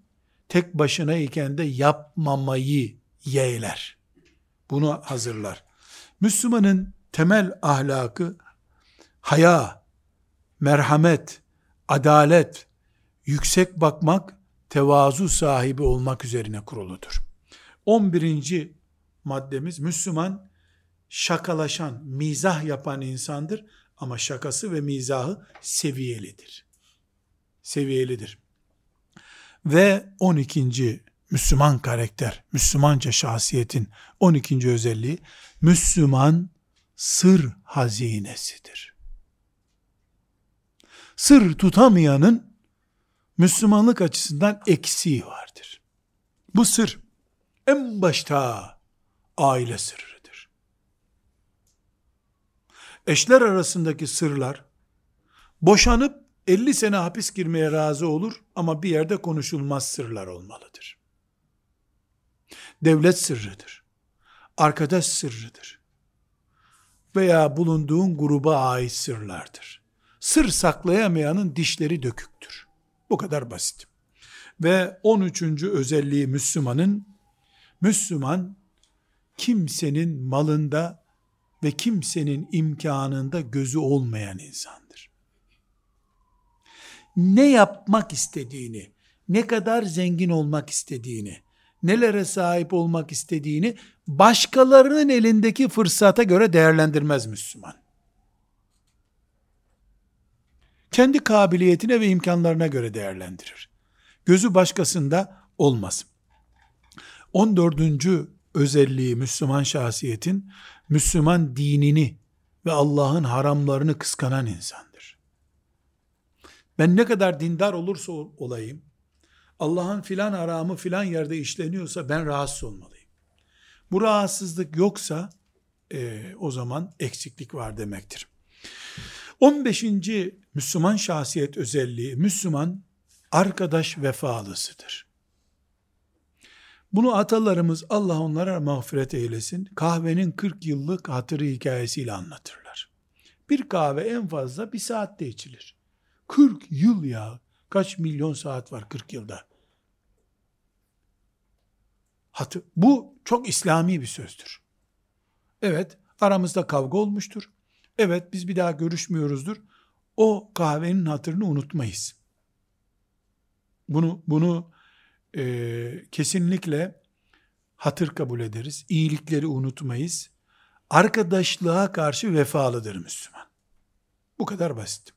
tek başına iken de yapmamayı yeğler. Bunu hazırlar. Müslümanın temel ahlakı haya, merhamet, adalet, yüksek bakmak, tevazu sahibi olmak üzerine kuruludur. 11. maddemiz Müslüman şakalaşan, mizah yapan insandır ama şakası ve mizahı seviyelidir. Seviyelidir. Ve 12. Müslüman karakter, Müslümanca şahsiyetin 12. özelliği Müslüman sır hazinesidir. Sır tutamayanın Müslümanlık açısından eksiği vardır. Bu sır en başta aile sırrıdır. Eşler arasındaki sırlar boşanıp 50 sene hapis girmeye razı olur ama bir yerde konuşulmaz sırlar olmalıdır. Devlet sırrıdır. Arkadaş sırrıdır. Veya bulunduğun gruba ait sırlardır. Sır saklayamayanın dişleri döküktür. Bu kadar basit. Ve 13. özelliği Müslümanın, Müslüman kimsenin malında ve kimsenin imkanında gözü olmayan insandır. Ne yapmak istediğini, ne kadar zengin olmak istediğini, nelere sahip olmak istediğini başkalarının elindeki fırsata göre değerlendirmez Müslüman. Kendi kabiliyetine ve imkanlarına göre değerlendirir. Gözü başkasında olmaz. 14. özelliği Müslüman şahsiyetin Müslüman dinini ve Allah'ın haramlarını kıskanan insandır. Ben ne kadar dindar olursa olayım, Allah'ın filan haramı filan yerde işleniyorsa ben rahatsız olmalıyım. Bu rahatsızlık yoksa e, o zaman eksiklik var demektir. 15. Müslüman şahsiyet özelliği, Müslüman arkadaş vefalısıdır. Bunu atalarımız Allah onlara mağfiret eylesin. Kahvenin 40 yıllık hatırı hikayesiyle anlatırlar. Bir kahve en fazla bir saatte içilir. 40 yıl ya. Kaç milyon saat var 40 yılda. Hatır, bu çok İslami bir sözdür. Evet, aramızda kavga olmuştur. Evet, biz bir daha görüşmüyoruzdur. O kahvenin hatırını unutmayız. Bunu bunu e, kesinlikle hatır kabul ederiz. İyilikleri unutmayız. Arkadaşlığa karşı vefalıdır Müslüman. Bu kadar basit.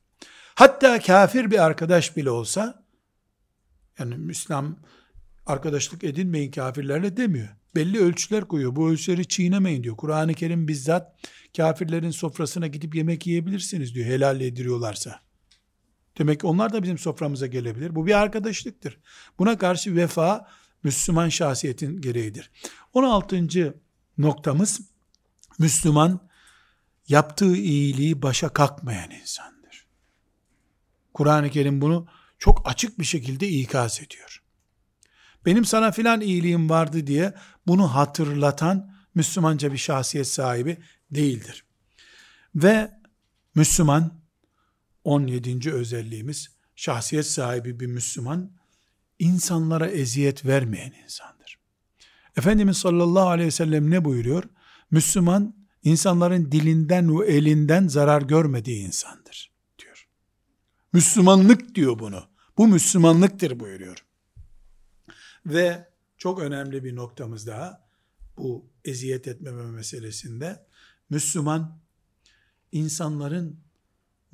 Hatta kafir bir arkadaş bile olsa, yani Müslüman arkadaşlık edinmeyin kafirlerle demiyor. Belli ölçüler koyuyor. Bu ölçüleri çiğnemeyin diyor. Kur'an-ı Kerim bizzat kafirlerin sofrasına gidip yemek yiyebilirsiniz diyor helal ediliyorlarsa. Demek ki onlar da bizim soframıza gelebilir. Bu bir arkadaşlıktır. Buna karşı vefa Müslüman şahsiyetin gereğidir. 16. noktamız Müslüman yaptığı iyiliği başa kalkmayan insandır. Kur'an-ı Kerim bunu çok açık bir şekilde ikaz ediyor. Benim sana filan iyiliğim vardı diye bunu hatırlatan Müslümanca bir şahsiyet sahibi değildir. Ve Müslüman 17. özelliğimiz şahsiyet sahibi bir Müslüman insanlara eziyet vermeyen insandır. Efendimiz sallallahu aleyhi ve sellem ne buyuruyor? Müslüman insanların dilinden ve elinden zarar görmediği insandır diyor. Müslümanlık diyor bunu. Bu Müslümanlıktır buyuruyor. Ve çok önemli bir noktamız daha bu eziyet etmeme meselesinde Müslüman insanların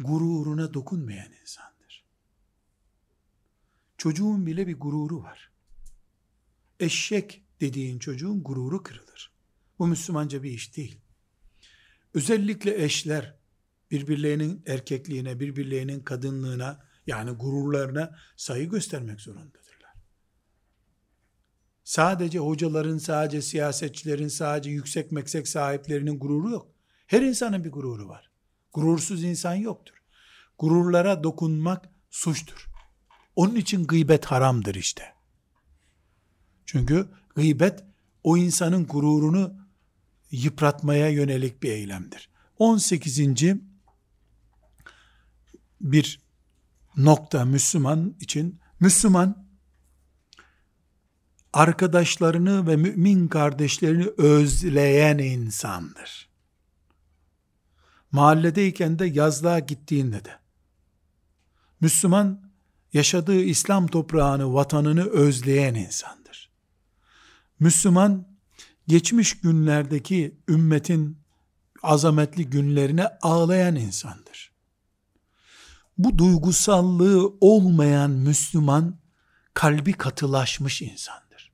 gururuna dokunmayan insandır. Çocuğun bile bir gururu var. Eşek dediğin çocuğun gururu kırılır. Bu Müslümanca bir iş değil. Özellikle eşler birbirlerinin erkekliğine, birbirlerinin kadınlığına yani gururlarına saygı göstermek zorundadırlar. Sadece hocaların, sadece siyasetçilerin, sadece yüksek meslek sahiplerinin gururu yok. Her insanın bir gururu var. Gurursuz insan yoktur. Gururlara dokunmak suçtur. Onun için gıybet haramdır işte. Çünkü gıybet o insanın gururunu yıpratmaya yönelik bir eylemdir. 18. bir nokta Müslüman için Müslüman arkadaşlarını ve mümin kardeşlerini özleyen insandır. Mahalledeyken de yazlığa gittiğinde de Müslüman yaşadığı İslam toprağını, vatanını özleyen insandır. Müslüman geçmiş günlerdeki ümmetin azametli günlerine ağlayan insandır. Bu duygusallığı olmayan Müslüman kalbi katılaşmış insandır.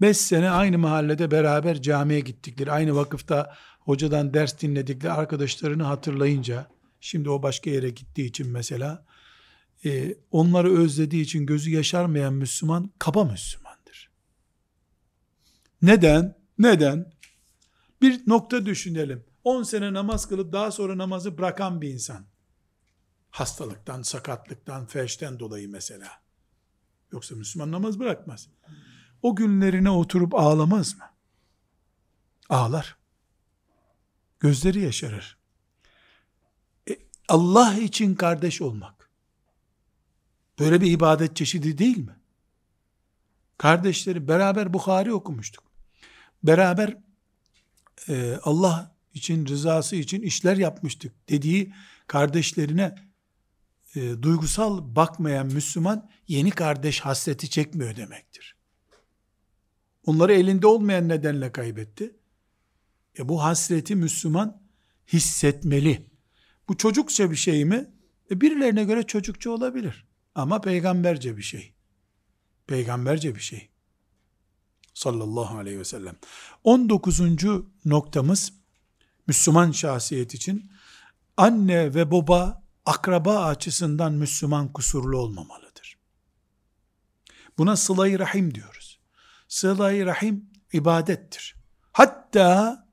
Beş sene aynı mahallede beraber camiye gittikleri, aynı vakıfta hocadan ders dinledikleri arkadaşlarını hatırlayınca, şimdi o başka yere gittiği için mesela, e, onları özlediği için gözü yaşarmayan Müslüman, kaba Müslümandır. Neden? Neden? Bir nokta düşünelim. 10 sene namaz kılıp daha sonra namazı bırakan bir insan. Hastalıktan, sakatlıktan, felçten dolayı mesela. Yoksa Müslüman namaz bırakmaz. O günlerine oturup ağlamaz mı? Ağlar. Gözleri yaşarır. E, Allah için kardeş olmak. Böyle bir ibadet çeşidi değil mi? Kardeşleri beraber Bukhari okumuştuk. Beraber e, Allah için, rızası için işler yapmıştık dediği kardeşlerine e, duygusal bakmayan Müslüman yeni kardeş hasreti çekmiyor demektir. Onları elinde olmayan nedenle kaybetti. E bu hasreti Müslüman hissetmeli. Bu çocukça bir şey mi? E birilerine göre çocukça olabilir. Ama peygamberce bir şey. Peygamberce bir şey. Sallallahu aleyhi ve sellem. 19. noktamız Müslüman şahsiyet için anne ve baba akraba açısından Müslüman kusurlu olmamalıdır. Buna sıla rahim diyoruz. sıla rahim ibadettir. Hatta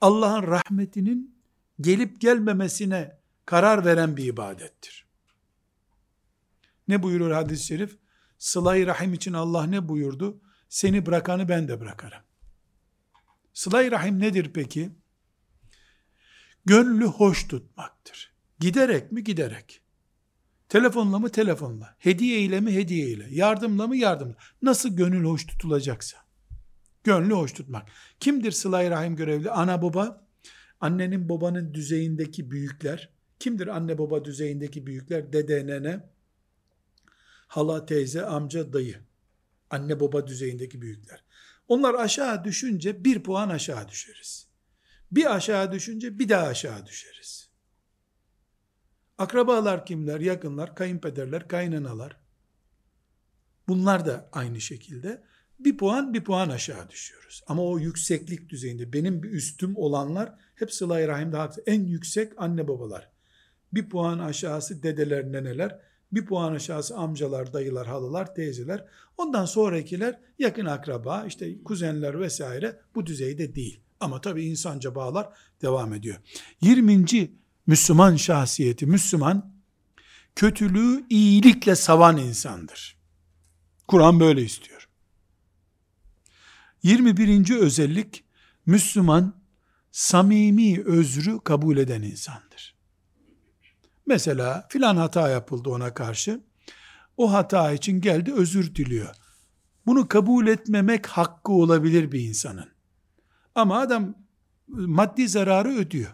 Allah'ın rahmetinin gelip gelmemesine karar veren bir ibadettir. Ne buyurur hadis-i şerif? sıla rahim için Allah ne buyurdu? Seni bırakanı ben de bırakarım. sıla rahim nedir peki? Gönlü hoş tutmaktır. Giderek mi? Giderek. Telefonla mı? Telefonla. Hediye ile mi? Hediye ile. Yardımla mı? Yardımla. Nasıl gönül hoş tutulacaksa. Gönlü hoş tutmak. Kimdir sıla rahim görevli? Ana baba, annenin babanın düzeyindeki büyükler. Kimdir anne baba düzeyindeki büyükler? Dede, nene, hala, teyze, amca, dayı. Anne baba düzeyindeki büyükler. Onlar aşağı düşünce bir puan aşağı düşeriz. Bir aşağı düşünce bir daha aşağı düşeriz. Akrabalar kimler? Yakınlar, kayınpederler, kaynanalar. Bunlar da aynı şekilde bir puan bir puan aşağı düşüyoruz. Ama o yükseklik düzeyinde benim bir üstüm olanlar hep sıla-i rahimde. En yüksek anne babalar. Bir puan aşağısı dedeler, neneler. Bir puan aşağısı amcalar, dayılar, halılar, teyzeler. Ondan sonrakiler yakın akraba, işte kuzenler vesaire bu düzeyde değil. Ama tabi insanca bağlar devam ediyor. 20. Müslüman şahsiyeti, Müslüman kötülüğü iyilikle savan insandır. Kur'an böyle istiyor. 21. özellik Müslüman samimi özrü kabul eden insandır. Mesela filan hata yapıldı ona karşı. O hata için geldi özür diliyor. Bunu kabul etmemek hakkı olabilir bir insanın. Ama adam maddi zararı ödüyor.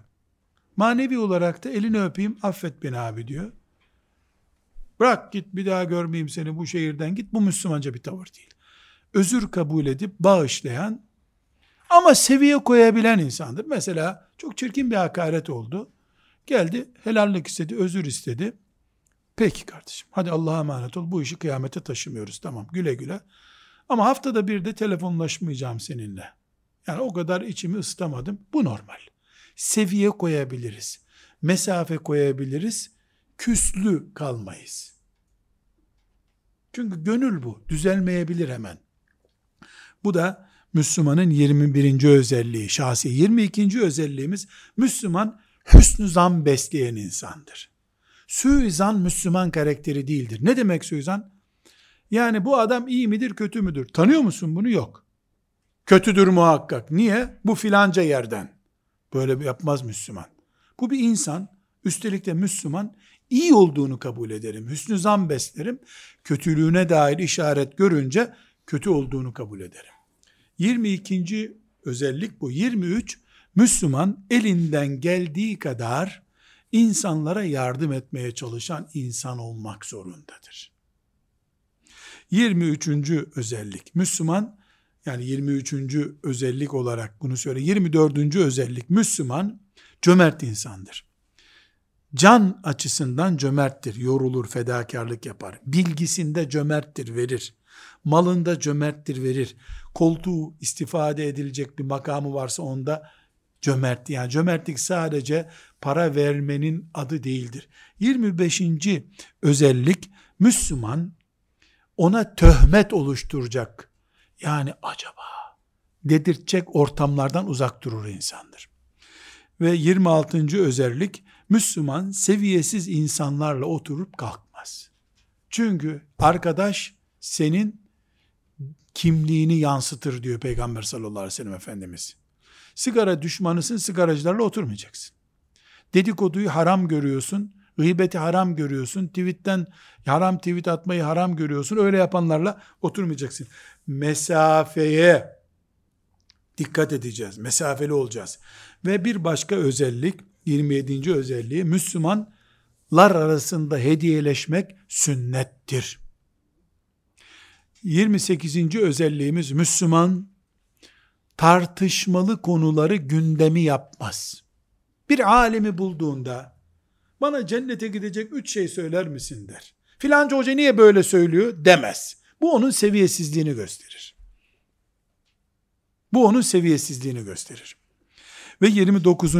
Manevi olarak da elini öpeyim affet beni abi diyor. Bırak git bir daha görmeyeyim seni bu şehirden git. Bu Müslümanca bir tavır değil. Özür kabul edip bağışlayan ama seviye koyabilen insandır. Mesela çok çirkin bir hakaret oldu. Geldi helallik istedi, özür istedi. Peki kardeşim hadi Allah'a emanet ol bu işi kıyamete taşımıyoruz tamam güle güle. Ama haftada bir de telefonlaşmayacağım seninle. Yani o kadar içimi ısıtamadım. Bu normal. Seviye koyabiliriz. Mesafe koyabiliriz. Küslü kalmayız. Çünkü gönül bu. Düzelmeyebilir hemen. Bu da Müslümanın 21. özelliği, şahsi 22. özelliğimiz Müslüman hüsnü zan besleyen insandır. Suizan Müslüman karakteri değildir. Ne demek suizan? Yani bu adam iyi midir kötü müdür? Tanıyor musun bunu? Yok. Kötüdür muhakkak. Niye? Bu filanca yerden. Böyle yapmaz Müslüman. Bu bir insan, üstelik de Müslüman, iyi olduğunu kabul ederim. Hüsnü zan beslerim. Kötülüğüne dair işaret görünce kötü olduğunu kabul ederim. 22. özellik bu. 23 Müslüman elinden geldiği kadar insanlara yardım etmeye çalışan insan olmak zorundadır. 23. özellik Müslüman yani 23. özellik olarak bunu söyle. 24. özellik Müslüman cömert insandır. Can açısından cömerttir. Yorulur, fedakarlık yapar. Bilgisinde cömerttir, verir. Malında cömerttir, verir. Koltuğu istifade edilecek bir makamı varsa onda cömert. Yani cömertlik sadece para vermenin adı değildir. 25. özellik Müslüman ona töhmet oluşturacak. Yani acaba dedirtecek ortamlardan uzak durur insandır. Ve 26. özellik Müslüman seviyesiz insanlarla oturup kalkmaz. Çünkü arkadaş senin kimliğini yansıtır diyor Peygamber sallallahu aleyhi ve sellem Efendimiz. Sigara düşmanısın, sigaracılarla oturmayacaksın. Dedikoduyu haram görüyorsun, gıybeti haram görüyorsun, tweetten haram tweet atmayı haram görüyorsun, öyle yapanlarla oturmayacaksın. Mesafeye dikkat edeceğiz, mesafeli olacağız. Ve bir başka özellik, 27. özelliği, Müslümanlar arasında hediyeleşmek sünnettir. 28. özelliğimiz Müslüman tartışmalı konuları gündemi yapmaz. Bir alemi bulduğunda bana cennete gidecek üç şey söyler misin der. Filanca hoca niye böyle söylüyor demez. Bu onun seviyesizliğini gösterir. Bu onun seviyesizliğini gösterir. Ve 29.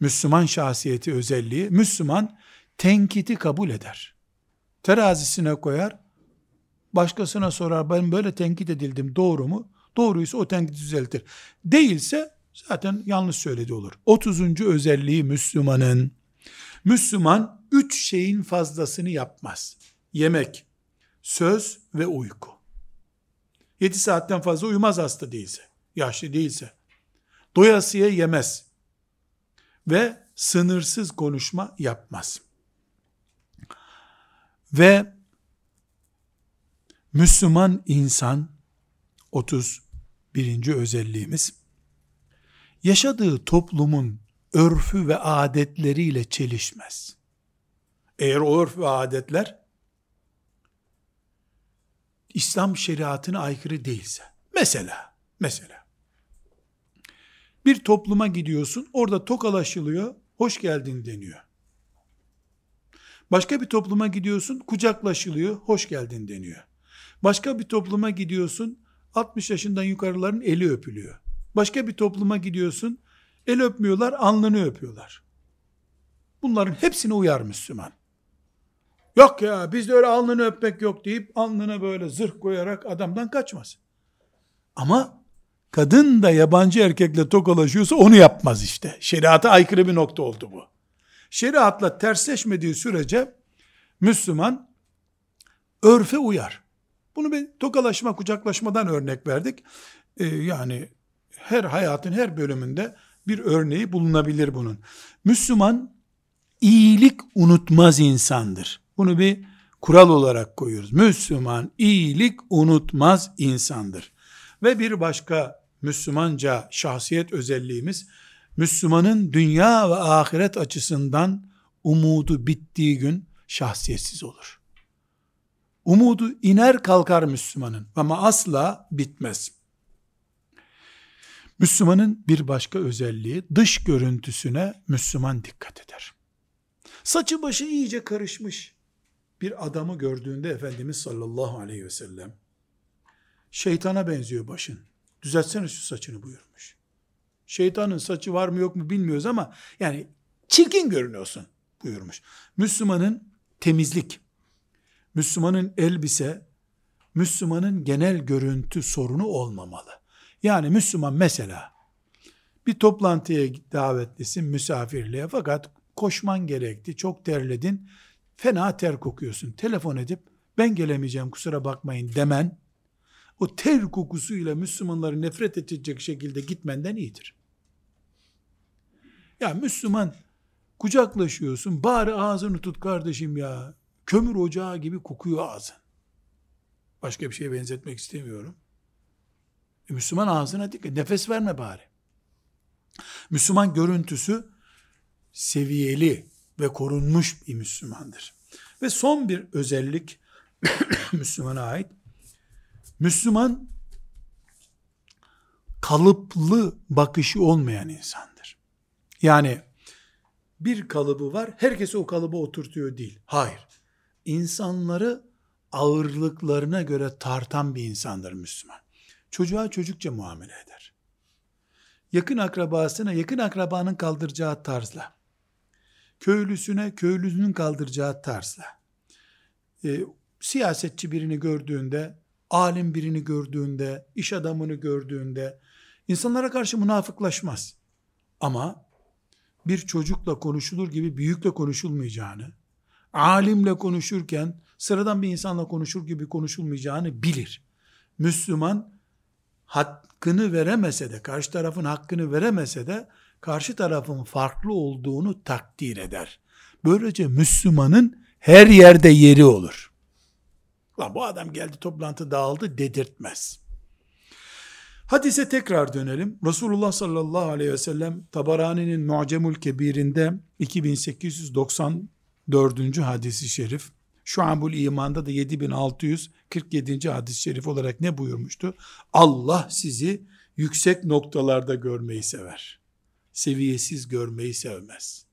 Müslüman şahsiyeti özelliği, Müslüman tenkiti kabul eder. Terazisine koyar, başkasına sorar, ben böyle tenkit edildim doğru mu? Doğruysa o tenkit düzeltir. Değilse zaten yanlış söyledi olur. 30. özelliği Müslümanın, Müslüman üç şeyin fazlasını yapmaz. Yemek, söz ve uyku. 7 saatten fazla uyumaz hasta değilse, yaşlı değilse. Doyasıya yemez. Ve sınırsız konuşma yapmaz. Ve Müslüman insan 31. özelliğimiz yaşadığı toplumun örfü ve adetleriyle çelişmez. Eğer o örf ve adetler İslam şeriatına aykırı değilse. Mesela, mesela bir topluma gidiyorsun, orada tokalaşılıyor, hoş geldin deniyor. Başka bir topluma gidiyorsun, kucaklaşılıyor, hoş geldin deniyor. Başka bir topluma gidiyorsun, 60 yaşından yukarıların eli öpülüyor. Başka bir topluma gidiyorsun, el öpmüyorlar, alnını öpüyorlar. Bunların hepsine uyar Müslüman. Yok ya bizde öyle alnını öpmek yok deyip alnına böyle zırh koyarak adamdan kaçmaz. Ama kadın da yabancı erkekle tokalaşıyorsa onu yapmaz işte. Şeriata aykırı bir nokta oldu bu. Şeriatla tersleşmediği sürece Müslüman örfe uyar. Bunu bir tokalaşma, kucaklaşmadan örnek verdik. Ee, yani her hayatın her bölümünde bir örneği bulunabilir bunun. Müslüman iyilik unutmaz insandır. Bunu bir kural olarak koyuyoruz. Müslüman iyilik unutmaz insandır. Ve bir başka Müslümanca şahsiyet özelliğimiz, Müslümanın dünya ve ahiret açısından umudu bittiği gün şahsiyetsiz olur. Umudu iner kalkar Müslümanın ama asla bitmez. Müslümanın bir başka özelliği dış görüntüsüne Müslüman dikkat eder. Saçı başı iyice karışmış bir adamı gördüğünde Efendimiz sallallahu aleyhi ve sellem şeytana benziyor başın. Düzeltsene şu saçını buyurmuş. Şeytanın saçı var mı yok mu bilmiyoruz ama yani çirkin görünüyorsun buyurmuş. Müslümanın temizlik, Müslümanın elbise, Müslümanın genel görüntü sorunu olmamalı. Yani Müslüman mesela bir toplantıya davetlisin misafirliğe fakat koşman gerekti, çok terledin, fena ter kokuyorsun. Telefon edip ben gelemeyeceğim kusura bakmayın demen, o ter kokusuyla Müslümanları nefret edecek şekilde gitmenden iyidir. Ya Müslüman kucaklaşıyorsun, bari ağzını tut kardeşim ya. Kömür ocağı gibi kokuyor ağzın. Başka bir şeye benzetmek istemiyorum. E Müslüman ağzına dikkat, nefes verme bari. Müslüman görüntüsü seviyeli ve korunmuş bir Müslümandır. Ve son bir özellik <coughs> Müslümana ait. Müslüman kalıplı bakışı olmayan insandır. Yani bir kalıbı var, herkesi o kalıba oturtuyor değil. Hayır. İnsanları ağırlıklarına göre tartan bir insandır Müslüman. Çocuğa çocukça muamele eder. Yakın akrabasına yakın akrabanın kaldıracağı tarzla, köylüsüne köylüsünün kaldıracağı tarzla, e, siyasetçi birini gördüğünde, alim birini gördüğünde, iş adamını gördüğünde, insanlara karşı münafıklaşmaz. Ama bir çocukla konuşulur gibi büyükle konuşulmayacağını, alimle konuşurken sıradan bir insanla konuşur gibi konuşulmayacağını bilir. Müslüman hakkını veremese de, karşı tarafın hakkını veremese de, karşı tarafın farklı olduğunu takdir eder. Böylece Müslümanın her yerde yeri olur. Lan bu adam geldi toplantı dağıldı dedirtmez. Hadise tekrar dönelim. Resulullah sallallahu aleyhi ve sellem Tabarani'nin Mu'cemul Kebir'inde 2894. hadisi şerif Şuabul İman'da da 7647. hadis-i şerif olarak ne buyurmuştu? Allah sizi yüksek noktalarda görmeyi sever. Seviyesiz görmeyi sevmez.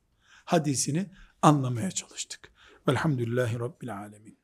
Hadisini anlamaya çalıştık. Velhamdülillahi Rabbil Alemin.